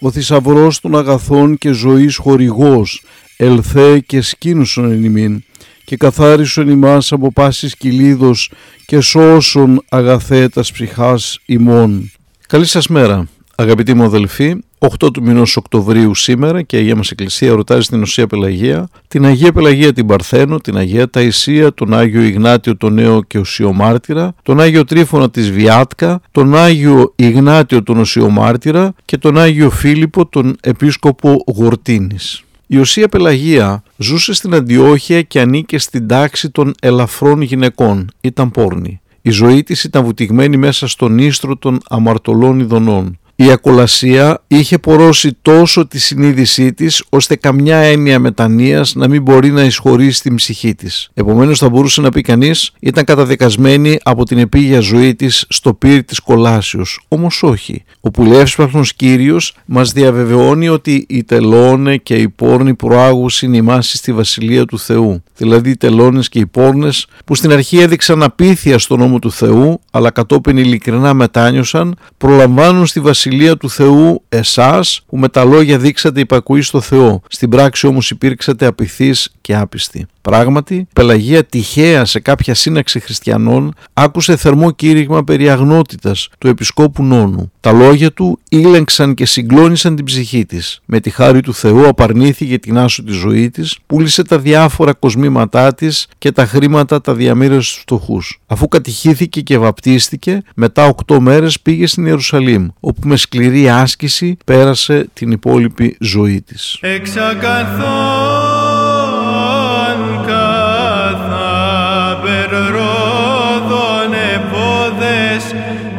ο θησαυρός των αγαθών και ζωής χορηγός, ελθέ και σκήνουσον εν ημίν, και καθάρισον ημάς από πάσης κυλίδος και σώσον αγαθέτας ψυχάς ημών. Καλή σας μέρα, αγαπητοί μου αδελφοί, 8 του μηνός Οκτωβρίου σήμερα και η Αγία μας Εκκλησία εορτάζει την Οσία Πελαγία, την Αγία Πελαγία την Παρθένο, την Αγία Ταϊσία, τον Άγιο Ιγνάτιο τον Νέο και Οσιομάρτυρα, τον Άγιο Τρίφωνα της Βιάτκα, τον Άγιο Ιγνάτιο τον Οσιομάρτυρα και τον Άγιο Φίλιππο τον Επίσκοπο Γορτίνης. Η Οσία Πελαγία ζούσε στην Αντιόχεια και ανήκε στην τάξη των ελαφρών γυναικών, ήταν πόρνη. Η ζωή της ήταν βουτυγμένη μέσα στον ίστρο των αμαρτωλών ειδονών. Η ακολασία είχε πορώσει τόσο τη συνείδησή της ώστε καμιά έννοια μετανοίας να μην μπορεί να εισχωρήσει την ψυχή της. Επομένως θα μπορούσε να πει κανείς ήταν καταδικασμένη από την επίγεια ζωή της στο πύρι της κολάσεως. Όμως όχι. Ο πουλεύσπαχνος Κύριος μας διαβεβαιώνει ότι οι τελώνε και οι πόρνοι προάγουσιν ημάσει στη Βασιλεία του Θεού. Δηλαδή οι τελώνες και οι πόρνες που στην αρχή έδειξαν απίθεια στον νόμο του Θεού αλλά κατόπιν ειλικρινά μετάνιωσαν προλαμβάνουν στη Βασιλεία βασιλεία του Θεού εσάς που με τα λόγια δείξατε υπακουή στο Θεό. Στην πράξη όμως υπήρξατε απειθείς και άπιστοι. Πράγματι, Πελαγία τυχαία σε κάποια σύναξη χριστιανών άκουσε θερμό κήρυγμα περί αγνότητας του επισκόπου Νόνου. Τα λόγια του ήλεγξαν και συγκλώνησαν την ψυχή της. Με τη χάρη του Θεού απαρνήθηκε την άσο της ζωή της, πούλησε τα διάφορα κοσμήματά της και τα χρήματα τα διαμήρωσε στους φτωχούς. Αφού κατηχήθηκε και βαπτίστηκε, μετά οκτώ μέρες πήγε στην Ιερουσαλήμ, όπου με σκληρή άσκηση πέρασε την υπόλοιπη ζωή της.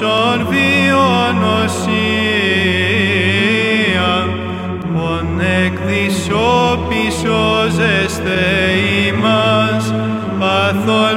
των σων βιονοσία ον εκδισόπισο ζεστε ημάς παθών